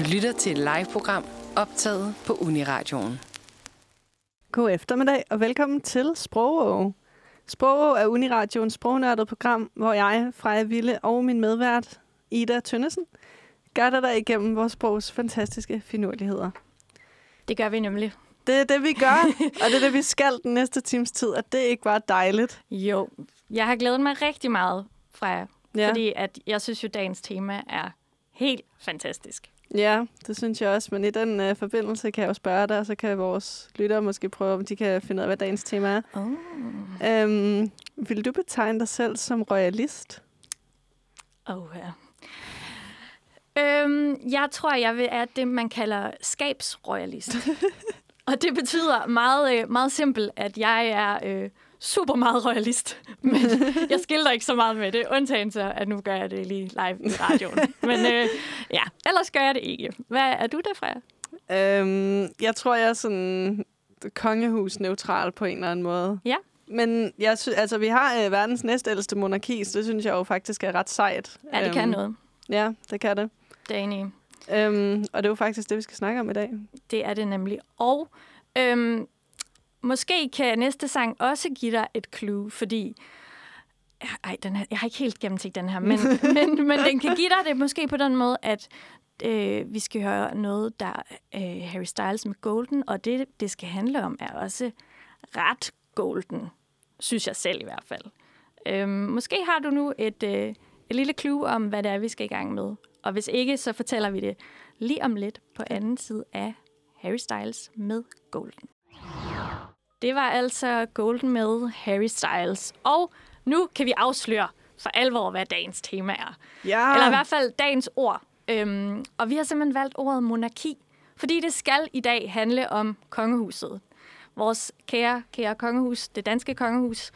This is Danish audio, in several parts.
Du lytter til et live-program optaget på Uniradioen. God eftermiddag og velkommen til Sprogå. Sprogå er Uniradioens sprognørdet program, hvor jeg, Freja Ville og min medvært, Ida Tønnesen, gør dig igennem vores sprogs fantastiske finurligheder. Det gør vi nemlig. Det er det, vi gør, og det er det, vi skal den næste times tid, og det er ikke bare dejligt. Jo, jeg har glædet mig rigtig meget, Freja, Ja, fordi at jeg synes jo, dagens tema er helt fantastisk. Ja det synes jeg også, men i den uh, forbindelse kan jeg jo spørge dig, og så kan vores lyttere måske prøve, om de kan finde ud af, hvad dagens tema er. Oh. Um, vil du betegne dig selv som royalist? Oh, ja. Øhm, jeg tror, jeg vil er det, man kalder skabsroyalist. Og det betyder meget, øh, meget simpelt, at jeg er øh, super meget royalist. Men jeg skilter ikke så meget med det, undtagen så, at nu gør jeg det lige live i radioen. Men øh, ja, ellers gør jeg det ikke. Hvad er du der, Freja? Øhm, jeg tror, jeg er sådan kongehus-neutral på en eller anden måde. Ja. Men jeg sy- altså, vi har øh, verdens næstældste monarki, så det synes jeg jo faktisk er ret sejt. Ja, det kan Øhm, noget. Ja, det kan det. Det er enig. Øhm, og det er jo faktisk det, vi skal snakke om i dag. Det er det nemlig. Og øhm, måske kan næste sang også give dig et clue, fordi... Ej, den her, jeg har ikke helt gennemtænkt den her, men, men, men den kan give dig det måske på den måde, at øh, vi skal høre noget, der er øh, Harry Styles med Golden, og det, det skal handle om, er også ret golden, synes jeg selv i hvert fald. Øhm, måske har du nu et, øh, et lille clue om, hvad det er, vi skal i gang med. Og hvis ikke, så fortæller vi det lige om lidt på anden side af Harry Styles med Golden. Det var altså Golden med Harry Styles. Og nu kan vi afsløre for alvor, hvad dagens tema er. Ja, Eller i hvert fald dagens ord. Øhm, og vi har simpelthen valgt ordet monarki, fordi det skal i dag handle om kongehuset. Vores kære, kære kongehus, det danske kongehus,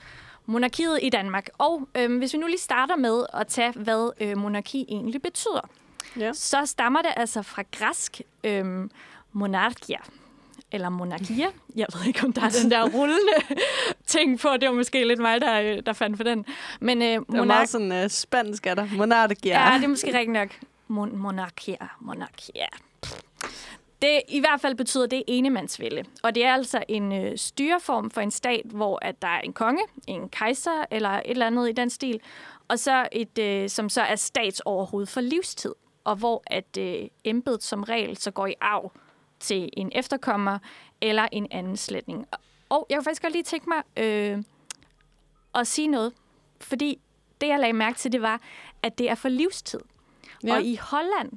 monarkiet i Danmark. Og øhm, hvis vi nu lige starter med at tage, hvad øh, monarki egentlig betyder, Ja. så stammer det altså fra græsk øhm, monarkia, eller monarkia. Jeg ved ikke, om der er den der rullende ting på. Det var måske lidt mig, der, øh, der fandt for den. Men øh, det er monark- meget sådan uh, spansk af dig. Monarkia. Ja, det er måske rigtigt nok. Mon- monarkia, monarkia. Det i hvert fald betyder det enemandsvælde. Og det er altså en øh, styreform for en stat, hvor at der er en konge, en kejser eller et eller andet i den stil, og så et, øh, som så er statsoverhoved for livstid, og hvor at øh, embedet som regel så går i arv til en efterkommer eller en anden slætning. Og jeg kunne faktisk godt lige tænke mig øh, at sige noget, fordi det, jeg lagde mærke til, det var, at det er for livstid. Ja. Og i Holland,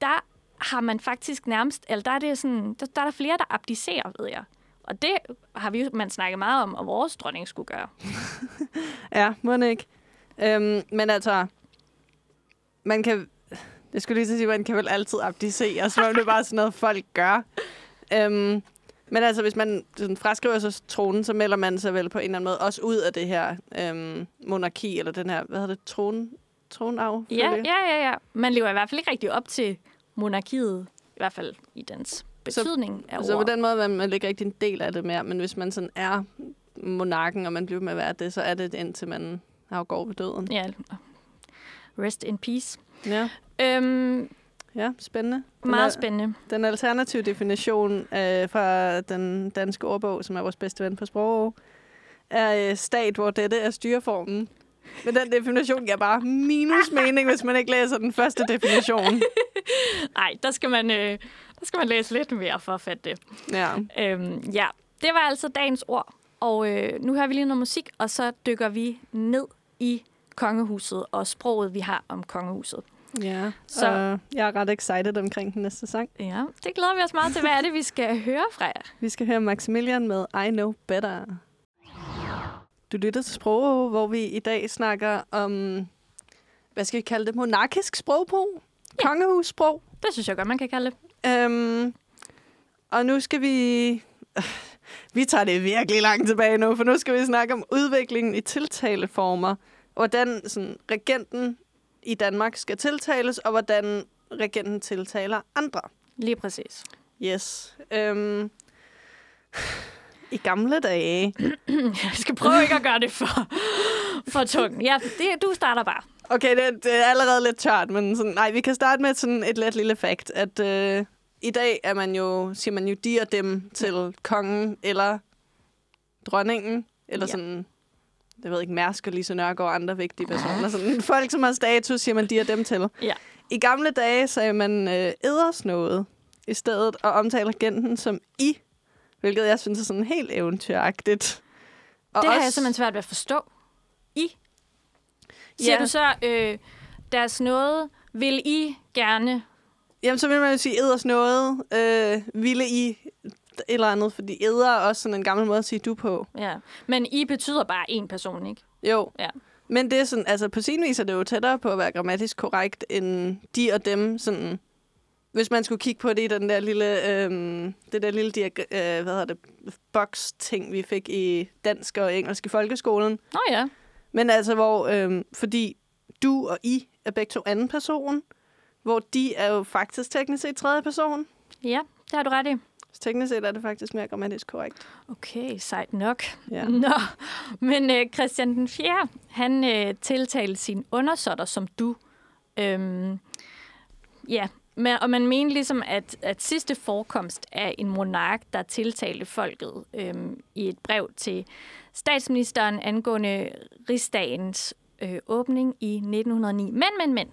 der har man faktisk nærmest, eller der er, det sådan, der, der er der flere, der abdicerer, ved jeg. Og det har vi man snakket meget om, og vores dronning skulle gøre. Ja, må ikke. Øhm, men altså, man kan... Jeg skulle lige at sige, man kan vel altid abdicere, så det er bare sådan noget, folk gør. Øhm, men altså, hvis man sådan fraskriver sig tronen, så melder man sig vel på en eller anden måde også ud af det her øhm, monarki, eller den her, hvad hedder det, tron, tronarv? Ja, ja, ja, ja. Man lever i hvert fald ikke rigtig op til monarkiet, i hvert fald i dens betydning af Så på den måde er man ikke rigtig en del af det mere, men hvis man sådan er monarken, og man bliver med at være det, så er det indtil man afgår ved døden. Ja, rest in peace. Ja, Øhm, ja spændende. Den meget er- spændende. Den alternative definition øh, fra den danske ordbog, som er vores bedste ven på sprog, er øh, stat, hvor dette er styreformen. Men den definition giver bare minus mening, hvis man ikke læser den første definition. Nej, der skal man, øh, der skal man læse lidt mere for at fatte det. Ja. Øhm, ja, det var altså dagens ord. Og øh, nu hører vi lige noget musik, og så dykker vi ned i kongehuset og sproget, vi har om kongehuset. Ja. Så- uh, jeg er ret excited omkring den næste sang. Ja, det glæder vi os meget til. Hvad er det, vi skal høre fra jer? Vi skal høre Maximilian med I Know Better. Du lytter til Sprog, hvor vi i dag snakker om, hvad skal vi kalde det, monarkisk sprogbrug? Ja. Kongehussprog. Det synes jeg godt, man kan kalde det. Øhm, og nu skal vi... Vi tager det virkelig langt tilbage nu, for nu skal vi snakke om udviklingen i tiltaleformer. Hvordan sådan, regenten i Danmark skal tiltales, og hvordan regenten tiltaler andre. Lige præcis. Yes. Øhm, I gamle dage, Jeg skal prøve ikke at gøre det for, for tungt. Ja, det, du starter bare. Okay, det, det er allerede lidt tørt, men sådan, nej, vi kan starte med sådan et let lille fakt, at øh, i dag er man jo, siger man jo de og dem til kongen eller dronningen, eller Ja. sådan, jeg ved ikke, Mærsk og Lise Nørgaard og andre vigtige personer. Sådan, folk, som har status, siger man de og dem til. Ja. I gamle dage sagde man øh, edersnået i stedet, og omtaler agenten som I, hvilket jeg synes er sådan helt eventyragtigt. Og Det har jeg simpelthen svært ved at forstå. I? Siger Ja. du så, øh, deres noget vil I gerne... Jamen, så vil man jo sige edersnået, øh, ville I eller andet, fordi eder er også sådan en gammel måde at sige du på. Ja. Men I betyder bare én person, ikke? Jo. Ja. Men det er sådan, altså på sin vis er det jo tættere på at være grammatisk korrekt, end de og dem, sådan, hvis man skulle kigge på det i den der lille, øhm, det der lille diag- øh, hvad hedder det, box-ting, vi fik i dansk og engelsk i folkeskolen. Nå ja. Men altså, hvor, øhm, fordi du og I er begge to anden person, hvor de er jo faktisk teknisk set tredje person. Ja, det har du ret i. Så teknisk set er det faktisk mere grammatisk korrekt. Okay, sejt nok. Ja. Nå, men øh, Christian den 4., han øh, tiltalte sin undersåtter som du. Øhm, ja, men, og man mener ligesom, at, at sidste forekomst af en monark, der tiltalte folket øhm, i et brev til statsministeren angående rigsdagens øh, åbning i 1909. Men, men, men.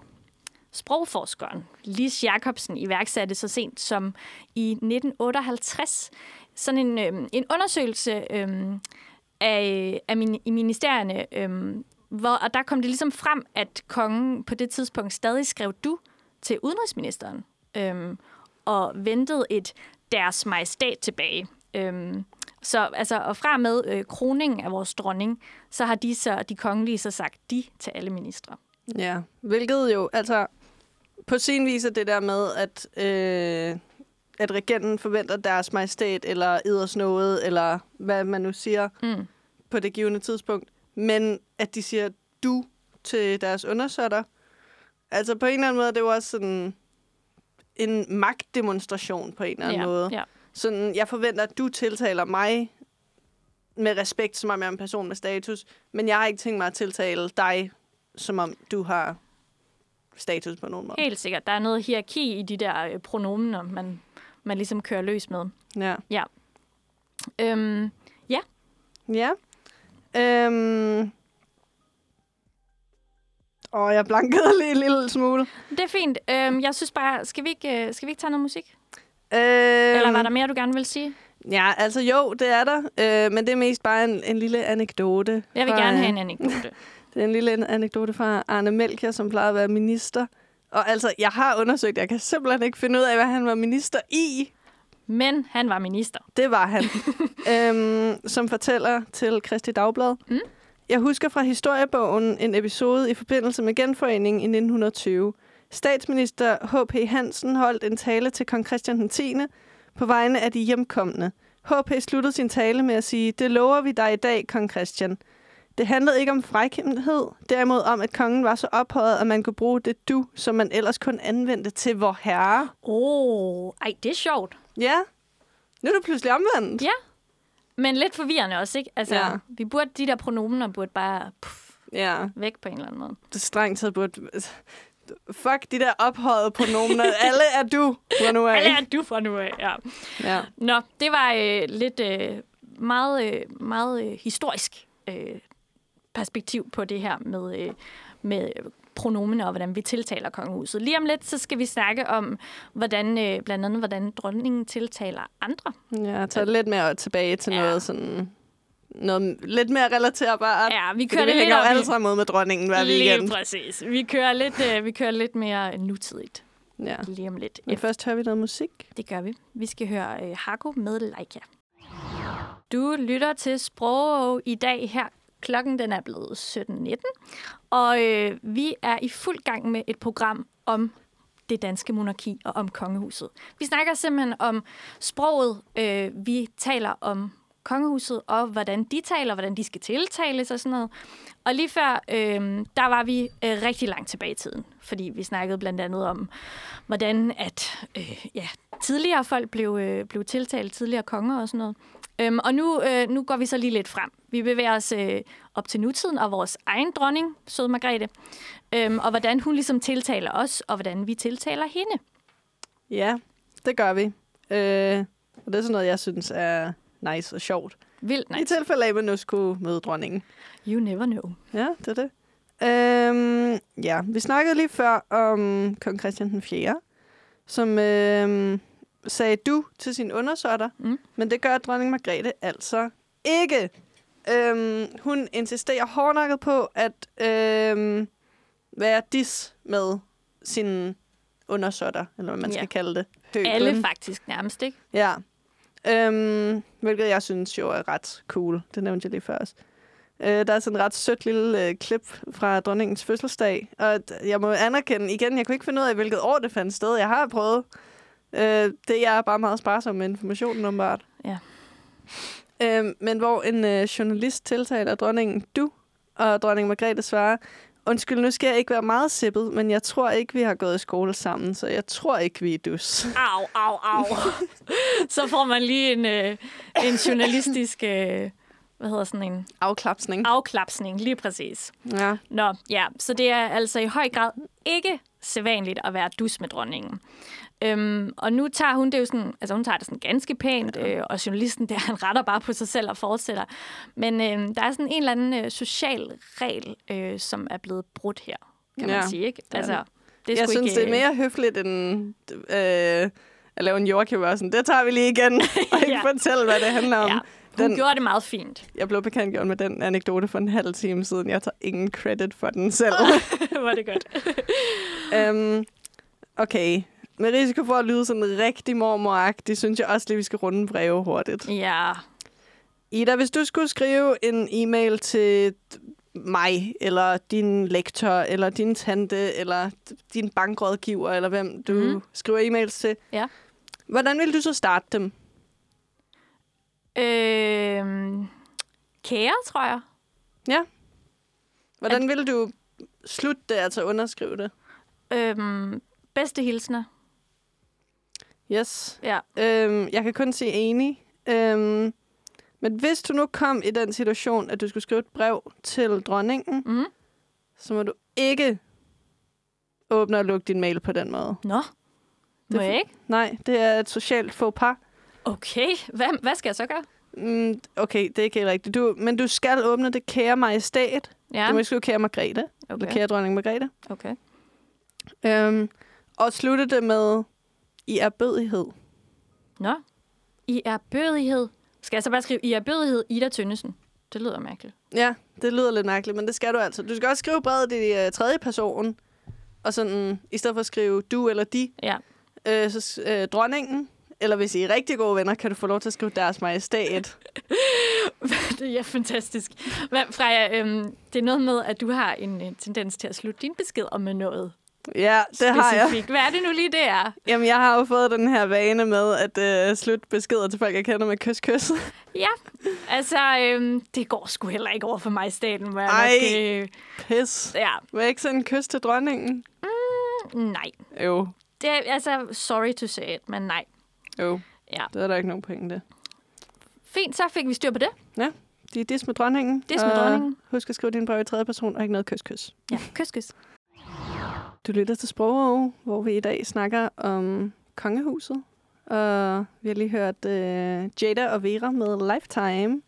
Sprogforskeren Lis Jacobsen iværksatte så sent som i 1958 sådan en, øhm, en undersøgelse øhm, af, af min, i ministerierne, øhm, hvor, og der kom det ligesom frem, at kongen på det tidspunkt stadig skrev du til udenrigsministeren, øhm, og ventede et deres majestat tilbage. Øhm, så altså, og fra med øh, kroningen af vores dronning, så har de, så, de kongelige så sagt de til alle ministre. Ja, hvilket jo, altså, på sin vis er det der med, at, øh, at regenten forventer deres majestæt, eller eders noget, eller hvad man nu siger Mm. på det givende tidspunkt, men at de siger du til deres undersøtter. Altså på en eller anden måde, det er jo også sådan en magtdemonstration på en eller anden ja, måde. Ja. Sådan, jeg forventer, at du tiltaler mig med respekt, som om jeg er en person med status, men jeg har ikke tænkt mig at tiltale dig, som om du har status på nogen måde. Helt sikkert. Der er noget hierarki i de der øh, pronomener, man, man ligesom kører løs med. Ja. Øhm, Ja. Øhm. Åh, jeg blankede lige en lille smule. det er fint. Øhm, jeg synes bare, skal vi ikke, øh, skal vi ikke tage noget musik? Øhm, Eller var der mere, du gerne vil sige? Ja, altså jo, det er der. Øh, men det er mest bare en, en lille anekdote. Jeg vil fra, gerne have øh, en anekdote. Det er en lille an- anekdote fra Arne Melchior, som plejede at være minister. Og altså, jeg har undersøgt, jeg kan simpelthen ikke finde ud af, hvad han var minister i. Men han var minister. Det var han. øhm, som fortæller til Kristi Dagblad. Mm. Jeg husker fra historiebogen en episode i forbindelse med genforeningen i 1920. Statsminister H.P. Hansen holdt en tale til kong Christian den 10. på vegne af de hjemkommende. H.P. sluttede sin tale med at sige, det lover vi dig i dag, kong Christian. Det handlede ikke om frækhed, derimod om, at kongen var så ophøjet, at man kunne bruge det du, som man ellers kun anvendte til vor herre. Åh, oh, ej, det er sjovt. Ja, nu er det pludselig omvendt. Ja. Men lidt forvirrende også, ikke? Altså, Ja. vi burde, de der pronomener burde bare puff, Ja. væk på en eller anden måde. det strengt taget burde... Fuck de der ophøjede pronomener. Alle er du, fra nu af. Hvad er du fra nu af? Ja. Ja. Nå, det var øh, lidt øh, meget, øh, meget øh, historisk øh, perspektiv på det her med, øh, med pronomene og hvordan vi tiltaler kongehuset. Lige om lidt, så skal vi snakke om, hvordan, øh, blandt andet, hvordan dronningen tiltaler andre. ja, tager lidt mere tilbage til Ja. noget sådan... Noget lidt mere relaterbart. Ja, vi kører vi det lidt hænger jo alle sammen ud med dronningen hver Lige weekend. præcis. Vi kører lidt, øh, vi kører lidt mere nutidigt Ja. lige om lidt. Men først hører vi noget musik. Det gør vi. Vi skal høre øh, Haku med Leica. Du lytter til Sprog i dag her. Klokken den er blevet 17.19, og øh, vi er i fuld gang med et program om det danske monarki og om kongehuset. Vi snakker simpelthen om sproget. Øh, vi taler om kongehuset og hvordan de taler, hvordan de skal tiltales og sådan noget. Og lige før, øh, der var vi øh, rigtig langt tilbage i tiden, fordi vi snakkede blandt andet om, hvordan at øh, ja, tidligere folk blev, øh, blev tiltalt, tidligere konger og sådan noget. Øhm, og nu, øh, nu går vi så lige lidt frem. Vi bevæger os øh, op til nutiden og vores egen dronning, søde Margrethe, øhm, og hvordan hun ligesom tiltaler os, og hvordan vi tiltaler hende. Ja, det gør vi. Øh, og det er sådan noget, jeg synes er nice og sjovt. Vildt Nej. I nice. tilfælde af, at man nu skulle møde dronningen. You never know. Ja, det er det. Øhm, ja, vi snakkede lige før om kong Christian den 4., som øhm, sagde du til sin undersøtter, Mm. men det gør dronning Margrethe altså ikke. Øhm, hun insisterer hårdnakket på at øhm, være dis med sin undersøtter, eller hvad man Ja. skal kalde det. Høglen. Alle faktisk nærmest, ikke? Ja. Øhm, hvilket jeg synes jo er ret cool. Det nævnte jeg lige før også. Øh, der er sådan et ret sødt lille øh, klip fra dronningens fødselsdag. Og jeg må anerkende igen, jeg kunne ikke finde ud af, hvilket år det fandt sted. Jeg har prøvet. Øh, det er bare meget sparsom med informationen, åbenbart. Ja. Øhm, men hvor en øh, journalist tiltaler dronningen du, og dronning Margrethe svarer, Undskyld, nu skal jeg ikke være meget sippet, men jeg tror ikke, vi har gået i skole sammen, så jeg tror ikke, vi er dus. Au, au, au. så får man lige en, øh, en journalistisk, øh, hvad hedder sådan en, Afklapsning. afklapsning, lige præcis. Ja. Nå, ja, så det er altså i høj grad ikke sædvanligt at være dus med dronningen. Øhm, og nu tager hun det jo sådan, altså hun tager det sådan ganske pænt, øh, og journalisten der, han retter bare på sig selv og fortsætter. Men øh, der er sådan en eller anden øh, social regel, øh, som er blevet brudt her, kan man Ja, sige, ikke? Altså, det. det jeg synes, ikke, det er mere høfligt end øh, at lave en og sådan, det tager vi lige igen, og ikke Ja. fortælle, hvad det handler om. Ja. Hun Den, gjorde det meget fint. jeg blev bekendtgjort med den anekdote for en halv time siden. Jeg tager ingen credit for den selv. var det godt. øhm, okay. Med risiko for at lyde sådan rigtig mormoragtig, synes jeg også lige, vi skal runde breve hurtigt. Ja, Ida, hvis du skulle skrive en e-mail til mig, eller din lektor, eller din tante, eller din bankrådgiver, eller hvem du mm. skriver e-mails til, Ja. hvordan vil du så starte dem? Øh, kære, tror jeg. Hvordan vil du slutte det, altså underskrive det? Øhm, bedste hilsner. Yes. Ja. Øhm, jeg kan kun sige enig. Øhm, men hvis du nu kom i den situation, at du skulle skrive et brev til dronningen, Mm. så må du ikke åbne og lukke din mail på den måde. Nå, må Det- jeg ikke? Nej, det er et socialt faux pas. Okay, hvad, hvad skal jeg så gøre? Mm, okay, det er ikke helt rigtigt. Du, men du skal åbne det kære majestæt. Ja. Du må skrive kære Margrethe. Okay. Eller kære dronning Margrethe. okay. Øhm, og slutte det med i erbødighed. Nå, i er bødighed. Skal jeg så bare skrive, i er bødighed Ida Tønnesen? Det lyder mærkeligt. Ja, det lyder lidt mærkeligt, men det skal du altså. Du skal også skrive brevet i uh, tredje person, og sådan, i stedet for at skrive du eller de, Ja. øh, så øh, dronningen, eller hvis I er rigtig gode venner, kan du få lov til at skrive deres majestæt. det er fantastisk. Hvad, Freja, øhm, det er noget med, at du har en, en tendens til at slutte din besked om med noget ja, det har jeg. specifikt. Hvad er det nu lige, det er? Jamen, jeg har jo fået den her vane med at øh, slutte beskeder til folk, jeg kender med kys-kys. Ja, altså, øhm, det går sgu heller ikke over for mig i staten, Ej. nok... Øh, Pis. ja, Vil jeg ikke sende en kys til dronningen? nej. Jo, Det er, altså, sorry to say it, men nej. Jo. Ja. Det er der ikke nogen pointe. Fint, så fik vi styr på det. De er dis med dronningen. Dis med dronningen. Husk at skrive din brev i tredje person, og ikke noget kys-kys. Ja, kys, kys. Du lytter til Sprog, hvor vi i dag snakker om kongehuset. Og vi har lige hørt uh, Jada og Vera med Lifetime.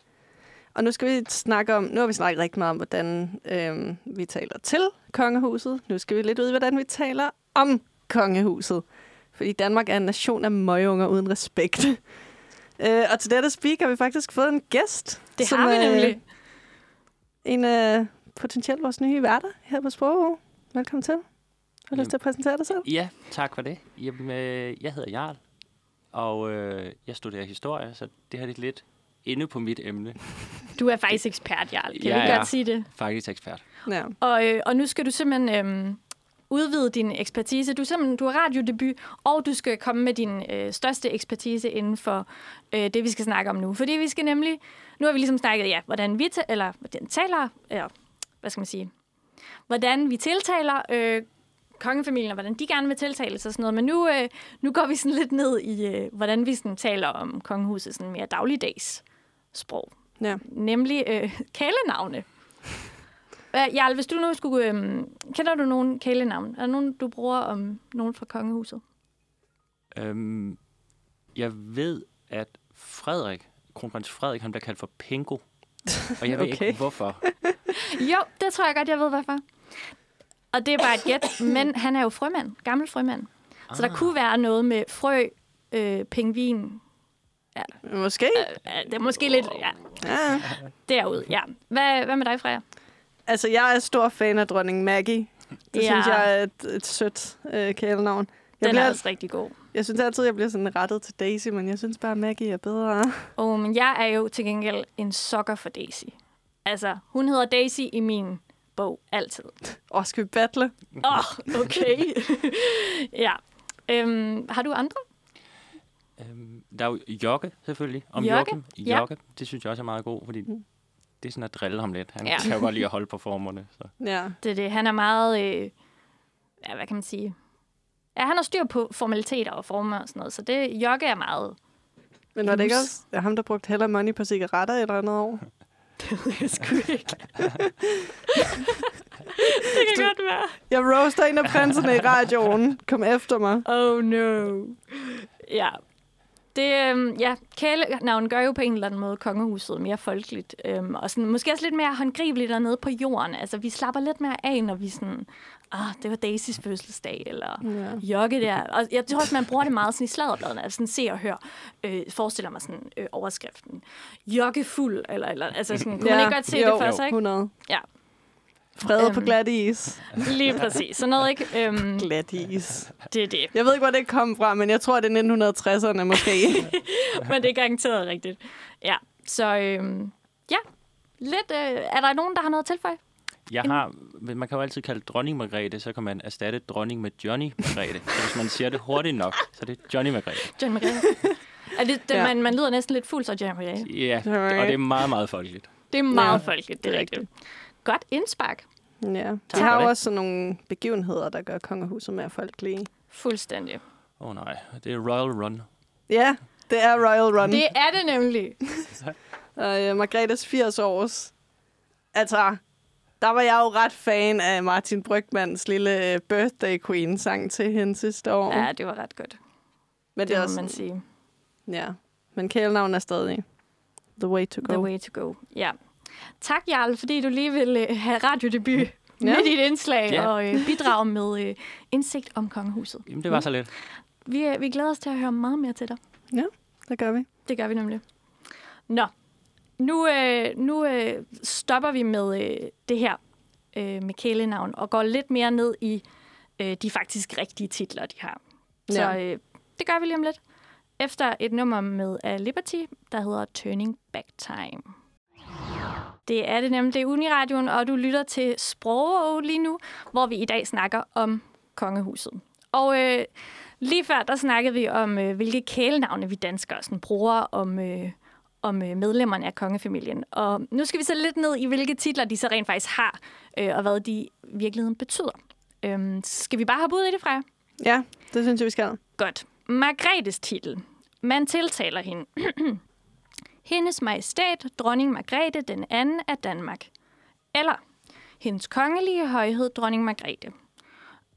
Og nu skal vi snakke om, nu har vi snakket rigtig meget om, hvordan øhm, vi taler til kongehuset. Nu skal vi lidt ud i, hvordan vi taler om kongehuset. Fordi Danmark er en nation af møgunger uden respekt. øh, og til dette speak har vi faktisk fået en gæst. Det som har vi er nemlig. En af potentielt vores nye værter her på Sprog. Velkommen til. Har du lyst til at præsentere dig selv? Ja, tak for det. Jamen, øh, jeg hedder Jarl, og øh, jeg studerer historie, så det her er lidt inde på mit emne. Du er faktisk ekspert, Jarl. Kan Jeg vi ikke er. godt sige det? Faktisk ekspert. Ja. Og, øh, og nu skal du simpelthen øhm, udvide din ekspertise. Du, simpelthen, du har radiodebut, og du skal komme med din øh, største ekspertise inden for øh, det, vi skal snakke om nu. Fordi vi skal nemlig... Nu har vi ligesom snakket, ja, hvordan vi eller hvordan taler... Eller, hvad skal man sige? Hvordan vi tiltaler øh, kongefamilien, og hvordan de gerne vil tiltales og sådan noget. Men nu, øh, nu går vi sådan lidt ned i, øh, hvordan vi sådan taler om kongehuset sådan mere dagligdags. sprog. Ja. Nemlig øh, kælenavne. Øh, Jarl, hvis du nu skulle... Øh, kender du nogen kælenavn? Er der nogen, du bruger om nogen fra kongehuset? Øhm, jeg ved, at Frederik, kronprins Frederik, han bliver kaldt for Pingo. Og jeg ved Okay. ikke, hvorfor. Jo, det tror jeg godt, jeg ved, hvorfor. Og det er bare et gæt, men han er jo frømand, gammel frømand. Så der Ah. kunne være noget med frø, øh, pingvin. Måske. Øh, det er måske lidt ja, Ja. derude. Ja. Hvad, hvad med dig, Freja? Altså, jeg er stor fan af dronning Maggie. Det Ja. synes jeg er et, et sødt øh, kælenavn. Jeg, Den bliver, er også rigtig god. jeg synes altid, jeg bliver sådan rettet til Daisy, men jeg synes bare, at Maggie er bedre. Oh, men jeg er jo til gengæld en sokker for Daisy. Altså, hun hedder Daisy i min bog altid. Åh, skal vi battle? Åh, oh, okay. ja. Øhm, har du andre? Øhm, der er jo Jokke, selvfølgelig. Om Jokke, Joachim. ja. Jokke, det synes jeg også er meget god, fordi det er sådan at drille ham lidt. Han Ja. kan jo godt lide at holde på formerne. Så. Ja. Det er det. Han er meget... Øh, ja, hvad kan man sige? Ja, han har styr på formaliteter og former og sådan noget, så det Jokke er meget... Men var det ikke også er ham, der brugte heller money på cigaretter et eller andet år? Det sgu ikke. det kan godt være. Jeg roaster en af prinserne i radioen. Kom efter mig. Oh no. Ja. Det, øhm, ja, kælenavn gør jo på en eller anden måde kongehuset mere folkeligt. Øhm, og sådan, måske også lidt mere håndgribeligt dernede på jorden. Altså, vi slapper lidt mere af, når vi sådan... Ah, det var Daisys fødselsdag, eller Ja. Jokke der. Og jeg tror også, man bruger det meget sådan i sladderbladene. Altså sådan se og hør. Øh, forestiller mig sådan øh, overskriften. Jokke fuld, eller, eller altså sådan, kunne man ikke godt se jo, det for sig, ikke? 100. Ja. Frede på Øhm. glat is. Lige præcis. Sådan noget, ikke? Øhm, Glat is. det er det. Jeg ved ikke, hvor det kom fra, men jeg tror, det er 1960'erne måske. Men det er garanteret rigtigt. Ja, så øhm, ja. Lidt, øh, er der nogen, der har noget at tilføje? Jeg har, man kan jo altid kalde dronning Margrethe, så kan man erstatte dronning med Johnny Margrethe. så hvis man siger det hurtigt nok, så er det Johnny Margrethe. John Margrethe. er det, det Ja. man, man lyder næsten lidt fuld, så John Margrethe. Ja, og det er meget, meget folkeligt. Det er meget Ja, folkeligt, det er det er rigtigt. Godt indspark. ja. De for har jo det. også sådan nogle begivenheder, der gør kongehuset mere folkelige. Fuldstændig. Åh oh, nej, det er Royal Run. Ja, det er Royal Run. Det er det nemlig. Og øh, Margrethes 80 års. Altså, der var jeg jo ret fan af Martin Brygmans lille øh, birthday queen sang til hende sidste år. Ja, det var ret godt. men Det er må også man sige. Ja, men kælenavn er stadig the way to go. The way to go. Ja. Tak, Jarl, fordi du lige vil øh, have radiodebut Ja. med dit indslag Ja. og øh, bidrage med øh, indsigt om kongehuset. Jamen, det var så lidt. Vi, øh, vi glæder os til at høre meget mere til dig. Det gør vi. Det gør vi nemlig. Nå, nu, øh, nu øh, stopper vi med øh, det her øh, med kælenavn og går lidt mere ned i øh, de faktisk rigtige titler, de har. Så Ja. øh, det gør vi lige om lidt. Efter et nummer med uh, Liberty, der hedder Turning Back Time. Det er det nemlig, det er Uniradioen, og du lytter til Sprog lige nu, hvor vi i dag snakker om kongehuset. Og øh, lige før, der snakkede vi om, øh, hvilke kælenavne vi danskere sådan, bruger om, øh, om øh, medlemmerne af kongefamilien. Og nu skal vi så lidt ned i, hvilke titler de så rent faktisk har, øh, og hvad de i virkeligheden betyder. Øhm, skal vi bare hoppe ud i det, Freja? Ja, det synes jeg, vi skal. Godt. Margrethes titel. Man tiltaler hende. Hendes majestæt, dronning Margrethe den anden af Danmark. Eller hendes kongelige højhed, dronning Margrethe.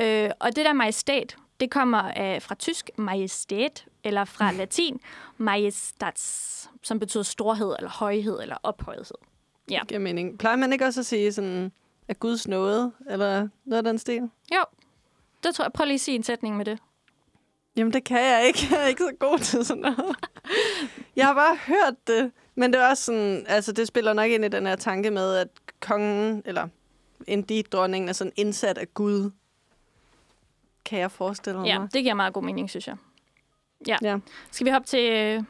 Øh, og det der majestæt, det kommer af, fra tysk majestæt, eller fra latin majestats, som betyder storhed, eller højhed, eller ophøjethed. Ja. Giver mening. Plejer man ikke også at sige sådan, at Guds nåde, eller noget af den stil? Jo, det tror jeg. Prøv lige at sige en sætning med det. Jamen, det kan jeg ikke. Jeg er ikke så god til sådan noget. Jeg har bare hørt det. Men det er også sådan, altså det spiller nok ind i den her tanke med, at kongen, eller indeed dronningen, er sådan indsat af Gud. Kan jeg forestille Ja, mig? det giver meget god mening, synes jeg. Ja. Ja. Skal vi hoppe til øh,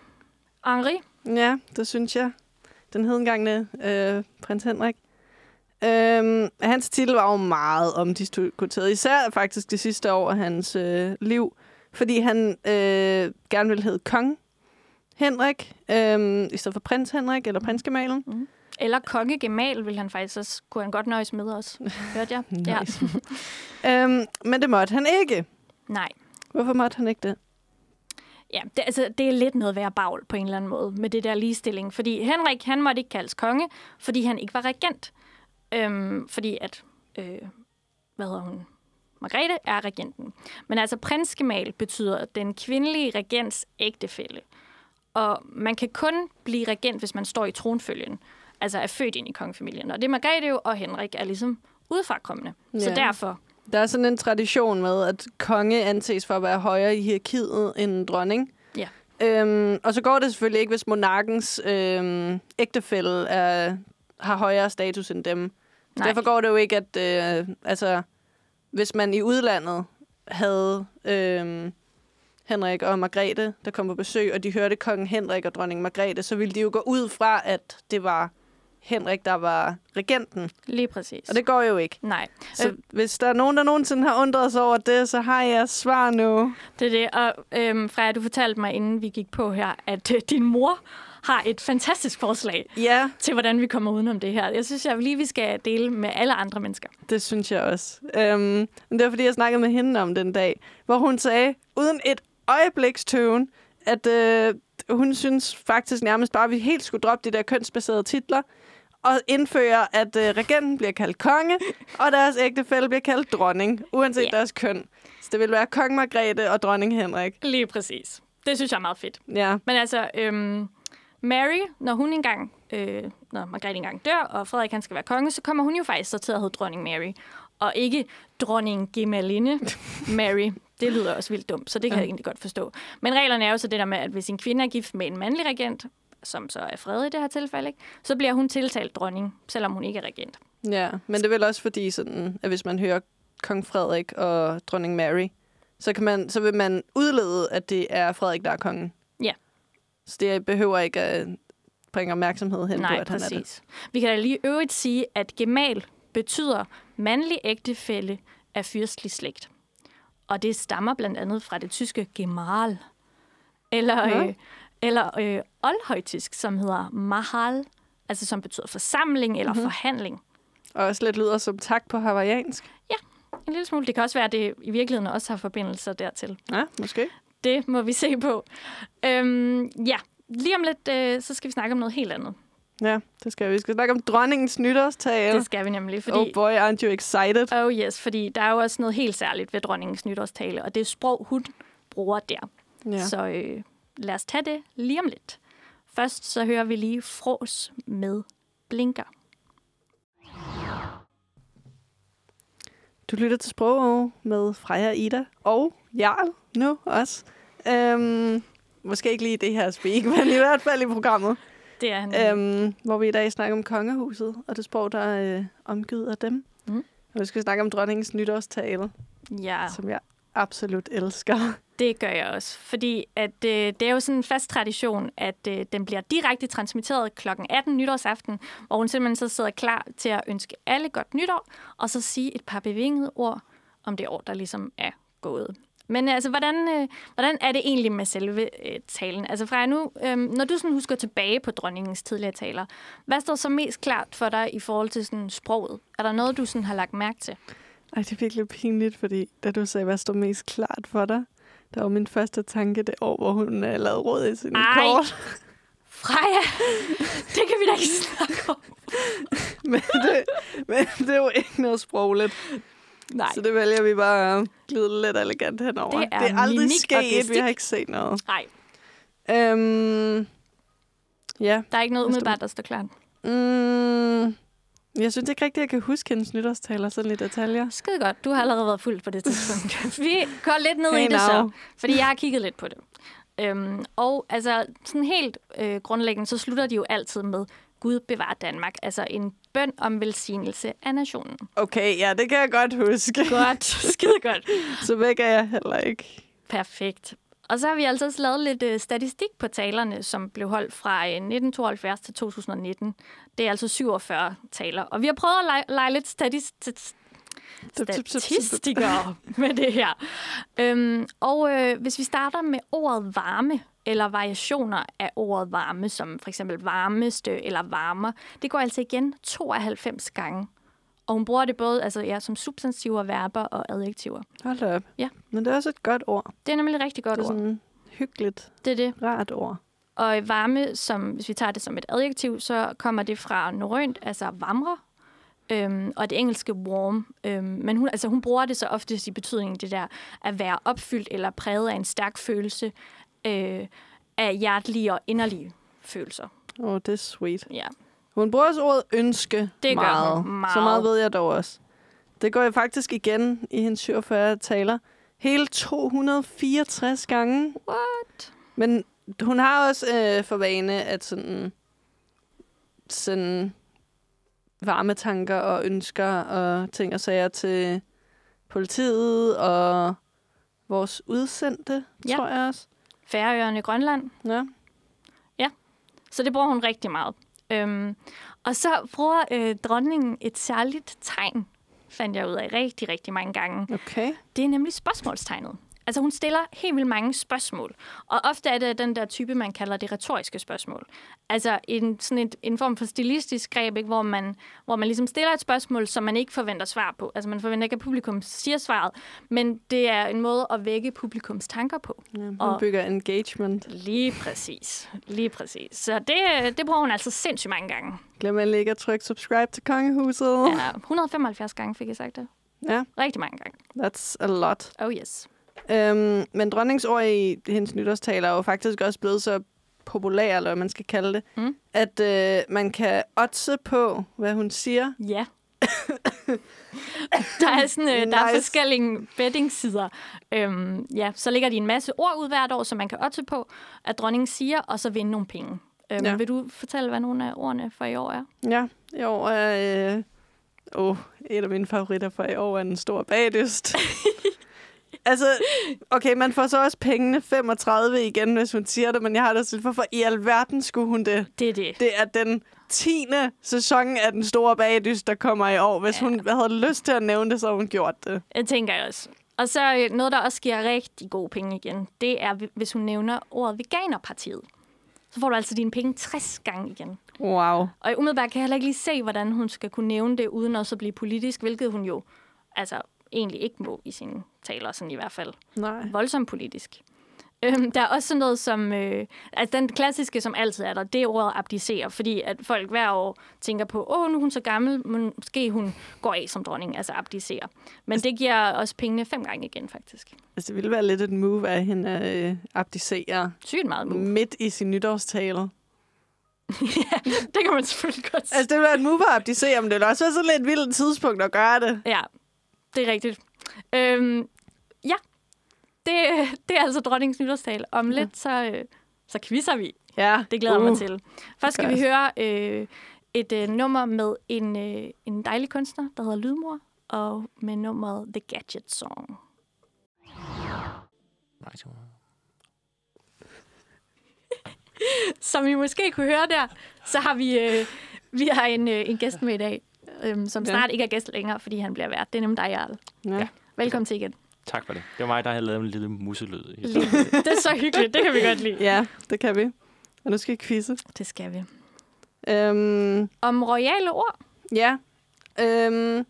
Henri? Ja, det synes jeg. Den hedengangne øh, prins Henrik. Øhm, hans titel var jo meget omdiskuteret, især faktisk det sidste år af hans øh, liv, fordi han øh, gerne ville hedde kong Henrik, øh, i stedet for prins Henrik eller prinsgemalen. Eller kongegemal vil han faktisk også, kunne han godt nøjes med os. Hørte jeg? Ja. Øhm, men det måtte han ikke. Nej. Hvorfor måtte han ikke det? Ja, det, altså, det er lidt noget værd bagl på en eller anden måde med det der ligestilling. Fordi Henrik, han måtte ikke kaldes konge, fordi han ikke var regent. Øhm, fordi at, øh, hvad hedder hun, Margrethe er regenten. Men altså prinsgemal betyder den kvindelige regents ægtefælle. Og man kan kun blive regent, hvis man står i tronfølgen. Altså er født ind i kongefamilien. Og det er Margrethe og Henrik er ligesom udefra kommende. Ja. Så derfor, Der er sådan en tradition med, at konge anses for at være højere i hierarkiet end en dronning. Ja. Øhm, og så går det selvfølgelig ikke, hvis monarkens øhm, ægtefælle er, har højere status end dem. Nej. Derfor går det jo ikke, at øh, altså, hvis man i udlandet havde øhm, Henrik og Margrethe, der kom på besøg, og de hørte kongen Henrik og dronning Margrethe, så ville de jo gå ud fra, at det var Henrik, der var regenten. lige præcis. Og det går jo ikke. Nej, Så Øh. øh. hvis der er nogen, der nogensinde har undret sig over det, så har jeg svar nu. Det er det. Og øhm, Freja, du fortalte mig, inden vi gik på her, at øh, din mor har et fantastisk forslag Ja, til, hvordan vi kommer udenom det her. Jeg synes, jeg lige, vi skal dele med alle andre mennesker. det synes jeg også. Øhm, men det var, fordi jeg snakkede med hende om den dag, hvor hun sagde, uden et øjebliks tøven, at øh, hun synes faktisk nærmest bare, at vi helt skulle droppe de der kønsbaserede titler, og indføre, at øh, regenten bliver kaldt konge, og deres ægtefælle bliver kaldt dronning, uanset yeah. deres køn. Så det vil være kong Margrethe og dronning Henrik. Lige præcis. Det synes jeg er meget fedt. Ja, Men altså, øhm, Mary, når hun engang, øh, når Margrethe engang dør, og Frederik han skal være konge, så kommer hun jo faktisk så til at hedde dronning Mary. Og ikke dronning Gemaline Mary. Det lyder også vildt dumt, så det kan jeg egentlig godt forstå. Men reglerne er jo så det der med, at hvis en kvinde er gift med en mandlig regent, som så er Frederik i det her tilfælde, ikke? så bliver hun tiltalt dronning, selvom hun ikke er regent. Ja, men det er vel også fordi, sådan, at hvis man hører kong Frederik og dronning Mary, så, kan man, så vil man udlede, at det er Frederik, der er kongen. Ja. Så det behøver ikke at bringe opmærksomhed hen Nej, på, at han er det. præcis. Vi kan da lige øvrigt sige, at gemal betyder mandlig ægtefælle af fyrstelig slægt. Og det stammer blandt andet fra det tyske Gemahl. Eller, Nå. øh, eller øh, oldhøjtysk, som hedder Mahal, altså som betyder forsamling eller Mhm. mm-hmm. forhandling. Og også lidt lyder som tak på hawaiiansk. En lille smule. Det kan også være, at det i virkeligheden også har forbindelser dertil. Ja, måske. Det må vi se på. Øhm, ja, lige om lidt, øh, så skal vi snakke om noget helt andet. Ja, det skal vi. Vi skal snakke om dronningens nytårstale. Det skal vi nemlig, fordi... Oh boy, aren't you excited? Oh yes, fordi der er jo også noget helt særligt ved dronningens nytårstale, og det er sprog, hun bruger der. Ja. Så øh, lad os tage det lige om lidt. Først så hører vi lige fros med blinker. Du lytter til Sprog med Freja Ida og Jarl nu også. Øhm, måske ikke lige det her speak, men i hvert fald i programmet. Det er han. Øhm. Hvor vi i dag snakker om kongehuset og det sprog, der er øh, omgivet af dem. Mm. Og vi skal snakke om dronningens nytårstale, Ja, som jeg absolut elsker. det gør jeg også. Fordi at, øh, det er jo sådan en fast tradition, at øh, den bliver direkte transmitteret kl. 18 nytårsaften, hvor hun simpelthen så sidder klar til at ønske alle godt nytår, og så sige et par bevingede ord om det år, der ligesom er gået. Men altså, hvordan, øh, hvordan er det egentlig med selve øh, talen? Altså Freja, nu, øh, når du sådan husker tilbage på dronningens tidligere taler, hvad står så mest klart for dig i forhold til sådan sproget? Er der noget, du sådan har lagt mærke til? Ej, det er virkelig pinligt, fordi da du sagde, hvad står mest klart for dig, der var min første tanke det år, hvor hun uh, lavede råd i sin Ej. kort. Freja, det kan vi da ikke snakke om. men, det, men det er jo ikke noget sprogligt. Nej. Så det vælger vi bare at glide lidt elegant henover. Det er det er aldrig sket, vi har ikke set noget. Nej, Øhm, ja. der er ikke noget umiddelbart, der står klart. Mm, jeg synes ikke rigtigt, jeg kan huske hendes nytårstaler sådan lidt detaljer. Skide godt. Du har allerede været fuld på det tidspunkt. vi går lidt ned Hey i det så, fordi jeg har kigget lidt på det. Øhm, og altså, sådan helt øh, grundlæggende, så slutter de jo altid med Gud bevar Danmark. Altså en bøn om velsignelse af nationen. Okay, ja, det kan jeg godt huske. Godt. Skide godt. Så væk er jeg heller ikke. Perfekt. Og så har vi altså også lavet lidt øh, statistik på talerne, som blev holdt fra øh, 1972 til 2019. Det er altså 47 taler. Og vi har prøvet at lege, lege lidt statistik statistikere med det her. Øhm, og øh, hvis vi starter med ordet varme, eller variationer af ordet varme, som for eksempel varmeste eller varmer, det går altså igen 92 gange. Og hun bruger det både altså, ja, som substantiver, verber og adjektiver. Hold op. Ja. Men det er også et godt ord. Det er nemlig et rigtig godt det er ord. sådan hyggeligt, Det er det. rart ord. Og varme, som, hvis vi tager det som et adjektiv, så kommer det fra norrønt, altså vamre, øhm, og det engelske warm. Øhm, men hun, altså, hun bruger det så ofte i betydningen det der at være opfyldt eller præget af en stærk følelse øh, af hjertelige og inderlige følelser. Åh, oh, det er sweet. Ja. Hun bruger også ordet ønske Det gør meget. hun meget. Så meget ved jeg dog også. Det går jo faktisk igen i hendes 47 taler. Hele 264 gange. What? Men hun har også øh, for vane at sådan, sådan varme tanker og ønsker og ting og sager til politiet og vores udsendte, Ja. tror jeg også. Færøerne, Grønland. Ja. Så det bruger hun rigtig meget. Øhm, og så bruger øh, dronningen et særligt tegn, fandt jeg ud af rigtig, rigtig mange gange. Okay. Det er nemlig spørgsmålstegnet. Altså hun stiller helt vildt mange spørgsmål. Og ofte er det den der type, man kalder det retoriske spørgsmål. Altså en, sådan et, en form for stilistisk greb, ikke? Hvor, man, hvor man ligesom stiller et spørgsmål, som man ikke forventer svar på. Altså man forventer ikke, at publikum siger svaret, men det er en måde at vække publikums tanker på. Ja, hun Og- bygger engagement. Lige præcis. Lige præcis. Så det, det bruger hun altså sindssygt mange gange. Glem endelig ikke at trykke subscribe til Kongehuset. Ja, 175 gange fik jeg sagt det. Ja, Rigtig mange gange. that's a lot. Oh yes. Øhm, men dronningsord i hendes nytårstaler er jo faktisk også blevet så populær, eller hvad man skal kalde det, Mm. at øh, man kan otse på, hvad hun siger. Ja. der er, sådan, øh, der er Nice. forskellige bettingsider. Øhm, ja, så ligger de en masse ord ud hvert år, som man kan otte på, at dronningen siger, og så vinde nogle penge. Øhm, ja. Vil du fortælle, hvad nogle af ordene for i år er? Ja, i år er... Øh, oh, et af mine favoritter for i år er en stor bagdyst. altså, okay, man får så også pengene 35 igen, hvis hun siger det, men jeg har det sådan, hvorfor i alverden skulle hun det? Det er det. Det er den 10. sæson af den store bagdyst, der kommer i år. Hvis Ja. hun havde lyst til at nævne det, så havde hun gjort det. Jeg tænker jeg også. Og så øh, noget, der også giver rigtig gode penge igen, det er, hvis hun nævner ordet Veganerpartiet. Så får du altså dine penge 60 gange igen. Wow. Og umiddelbart kan jeg heller ikke lige se, hvordan hun skal kunne nævne det, uden også at blive politisk, hvilket hun jo altså egentlig ikke må i sine taler, sådan i hvert fald Nej. voldsomt politisk. Øhm, der er også sådan noget som, øh, altså den klassiske, som altid er der, det er ordet abdicere, fordi at folk hver år tænker på, åh, nu er hun så gammel, men måske hun går af som dronning, altså abdicere. Men det giver også pengene fem gange igen, faktisk. Altså, det ville være lidt et move af hende at øh, abdicere Sygt meget move. midt i sin nytårstale. det kan man selvfølgelig godt sige. Altså, det ville være et move at abdicere, men det ville også være sådan lidt vildt tidspunkt at gøre det. Ja, det er rigtigt. Øhm, ja, det, det er altså dronningens nytårstale. Om lidt, så, øh, så quizzer vi. Ja. Det glæder uh, mig til. Først skal vi høre øh, et øh, nummer med en, øh, en dejlig kunstner, der hedder Lydmor, og med nummeret The Gadget Song. Nej, Som I måske kunne høre der, så har vi, øh, vi har en, øh, en gæst med i dag, øh, som Ja. snart ikke er gæst længere, fordi han bliver vært. Det er nemlig dig, Jarl. ja. Velkommen til igen. Tak for det. Det var mig, der havde lavet en lille muselyd. i Lige- Det er så hyggeligt, det kan vi godt lide. Ja, det kan vi. Og nu skal vi quizze. Det skal vi. Øhm, Om royale ord. ja. Øhm,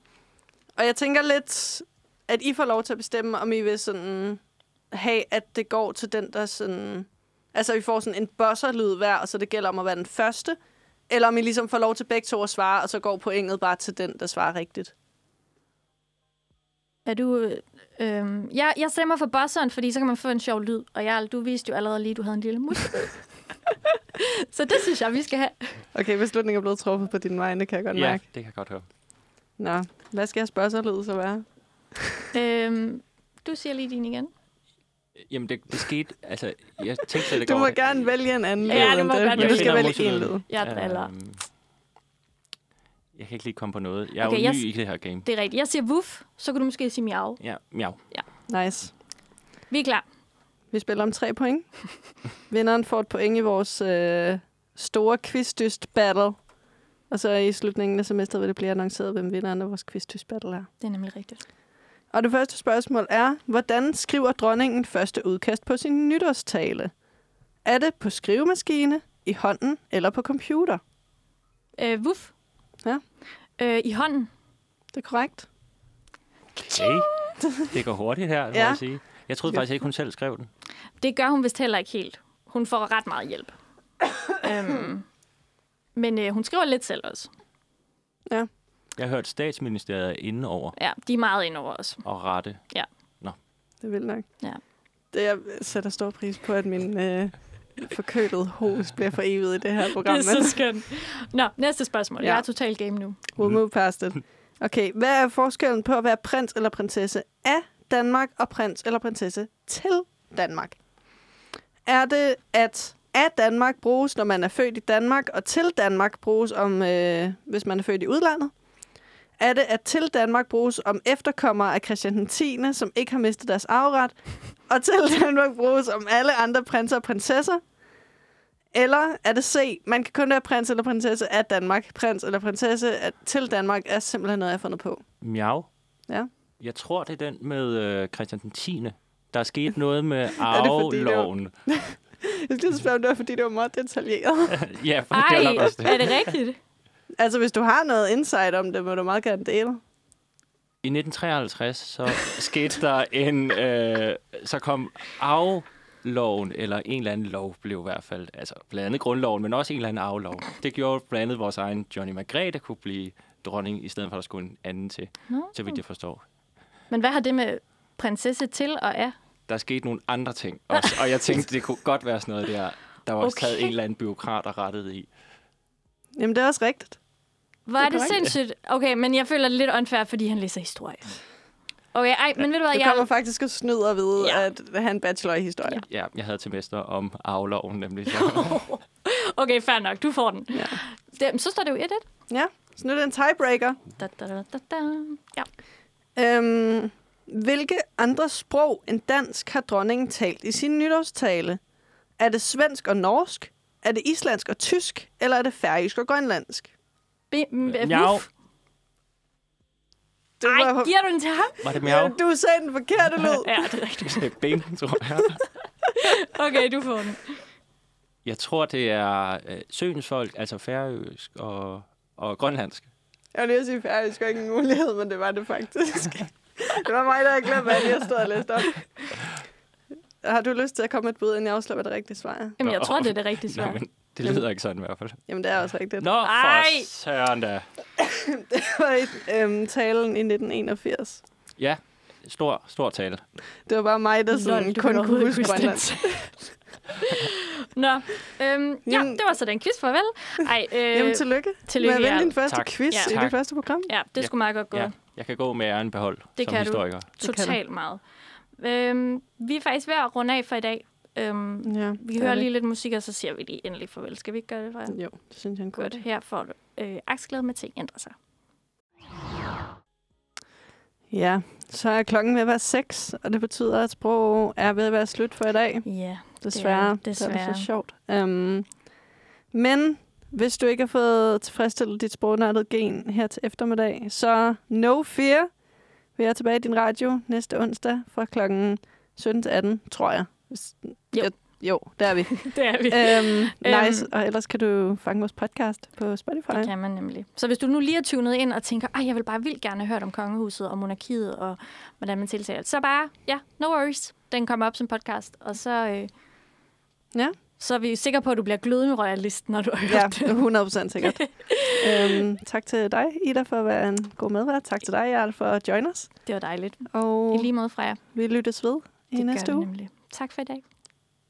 og jeg tænker lidt, at I får lov til at bestemme, om I vil sådan have, at det går til den, der sådan... Altså, vi får sådan en buzzer-lyd hver, og så det gælder om at være den første. Eller om I ligesom får lov til begge to at svare, og så går pointet bare til den, der svarer rigtigt. Er du... Øh, øh, jeg, jeg stemmer for bosseren, fordi så kan man få en sjov lyd. Og Jarl, du viste jo allerede lige, at du havde en lille mus. så det synes jeg, vi skal have. Okay, beslutningen er blevet truffet på din vegne, kan jeg godt Ja, mærke. det kan jeg godt høre. Nå, hvad skal jeres buzzer-lyd så være? øhm, du siger lige din igen. Jamen, det, det skete... Altså, jeg tænkte slet ikke Du må over gerne vælge en anden Ja, lyd end må det, men du skal vælge en lyd. Jeg driller. Øhm, jeg kan ikke lige komme på noget. Jeg er Okay, jo jeg ny s- i det her game. Det er rigtigt. Jeg siger wuff, så kan du måske sige miau. Ja, miau. Nice. Vi er klar. Vi spiller om tre point. Vinderen får et point i vores øh, store quizdyst battle. Og så i slutningen af semesteret vil det blive annonceret, hvem vinderen af vores quizdyst battle er. Det er nemlig rigtigt. Og det første spørgsmål er, hvordan skriver dronningen første udkast på sin nytårstale? Er det på skrivemaskine, i hånden eller på computer? Øh, wuff. Ja. Øh, I hånden. Det er korrekt. Okay. Det går hurtigt her, må Ja. jeg sige. Jeg troede faktisk ikke, hun selv skrev den. Det gør hun vist heller ikke helt. Hun får ret meget hjælp. øhm, men øh, hun skriver lidt selv også. Jeg har hørt, statsministeriet er inde over Ja, de er meget ind over os. og rette. Det vil nok. Ja. Det, jeg sætter stor pris på, at min øh, forkølede host bliver for evigt i det her program. Det er så skønt. Nå, næste spørgsmål. Ja. Jeg er total game nu. We'll move past it. Okay, hvad er forskellen på at være prins eller prinsesse af Danmark og prins eller prinsesse til Danmark? Er det, at af Danmark bruges, når man er født i Danmark, og til Danmark bruges, om, øh, hvis man er født i udlandet? Er det, at til Danmark bruges om efterkommere af Christian den 10., som ikke har mistet deres arveret, og til Danmark bruges om alle andre prinser og prinsesser? Eller er det C, man kan kun være prins eller prinsesse af Danmark. Prins eller prinsesse at til Danmark er simpelthen noget, jeg har fundet på. Miau. Ja. Jeg tror, det er den med øh, Christian den 10. Der er sket noget med arveloven. Jeg skal spørge, om det var, fordi det var meget detaljeret. ja, for det er Ej, nok også det. er det rigtigt? Altså, hvis du har noget insight om det, må du meget gerne dele. I 1953 så skete der en... Øh, så kom arveloven, eller en eller anden lov blev i hvert fald, altså blandt andet grundloven, men også en eller anden arvelov. Det gjorde blandt andet vores egen Johnny Margrethe kunne blive dronning, i stedet for at der skulle en anden til, Nå. så vidt jeg forstår. Men hvad har det med prinsesse til og er? Der skete nogle andre ting også, og jeg tænkte, det kunne godt være sådan noget der, der var også Okay. taget en eller anden byråkrat og rettet i. Jamen, det er også rigtigt. Hvor Det det sindssygt. Okay, men jeg føler det lidt unfair, fordi han læser historie. Okay, ej, men ved du hvad, Du jeg... kommer faktisk og snyder ved Ja. ja. at have en bachelor i historie. Ja, jeg havde til mester om arveloven, nemlig. Så. Okay, fair nok, du får den. Ja. Det, så står det jo 1-1. Ja, så nu er det en tiebreaker. Da, da, da, da, da. Ja. Øhm, hvilke andre sprog end dansk har dronningen talt i sin nytårstale? Er det svensk og norsk? Er det islandsk og tysk? Eller er det færøsk og grønlandsk? Be, m-. Det Ej, var- giver du den til ham? Var det miau? Du sagde den forkerte lyd. Ja, det er rigtigt. Bing, tror jeg. Okay, du får den. Jeg tror, det er øh, søens folk, altså færøsk og, og grønlandsk. Jeg vil lige sige færøsk og ikke en mulighed, men det var det faktisk. det var mig, der havde glemt, hvad jeg stået og læst op. Har du lyst til at komme med et bud, inden jeg afslører, hvad det rigtige svar er? Jamen, jeg tror, det er det rigtige Nå, svar. men det lyder ikke sådan i hvert fald. Jamen, det er også rigtigt. Nå, Ej. for søren da. Det var i øhm, talen i 1981. Ja, stor, stor tale. Det var bare mig, der sådan, Lol, kun kunne huske Grønland. Nå, øhm, ja, Jamen- det var så den quiz. Farvel. Ej, øh, Jamen, tillykke. tillykke, med at vinde ja. din første Tak. quiz Ja. i Tak. det første program. ja, det skulle meget godt gå. Ja, jeg kan gå med æren behold Det som kan du. historiker. kan du. Totalt meget. Øhm, vi er faktisk ved at runde af for i dag. Øhm, Ja, vi det er hører det. lige lidt musik, og så siger vi lige endelig farvel. Skal vi ikke gøre det, Freja? Jo, det synes jeg er Godt. Her får du øh, aksglæde med ting ændrer sig. Ja, så er klokken ved at være seks, og det betyder, at sprog er ved at være slut for i dag. Ja, Desværre. det. Det er Desværre. så sjovt. Um, men hvis du ikke har fået tilfredsstillet dit sprognørdede gen her til eftermiddag, så no fear. Vi er tilbage i din radio næste onsdag fra klokken 17 til 18, tror jeg. Hvis, Jo. Jeg, jo, der er vi. det er vi. um, nice. Og ellers kan du fange vores podcast på Spotify. Det kan man nemlig. Så hvis du nu lige er tunet ind og tænker, at jeg vil bare vildt gerne hørt om kongehuset og monarkiet og hvordan man tiltaler, så bare, ja, no worries. Den kommer op som podcast, og så, øh, Ja. Så er vi sikre på, at du bliver glødende royalist, når du har Ja, hørt det. 100 sikkert. um, tak til dig, Ida, for at være en god medvært. Tak til dig, Jarl, for at join os. Det var dejligt. Og I lige måde fra jer. vi lyttes ved i Det næste uge. nemlig. Tak for i dag.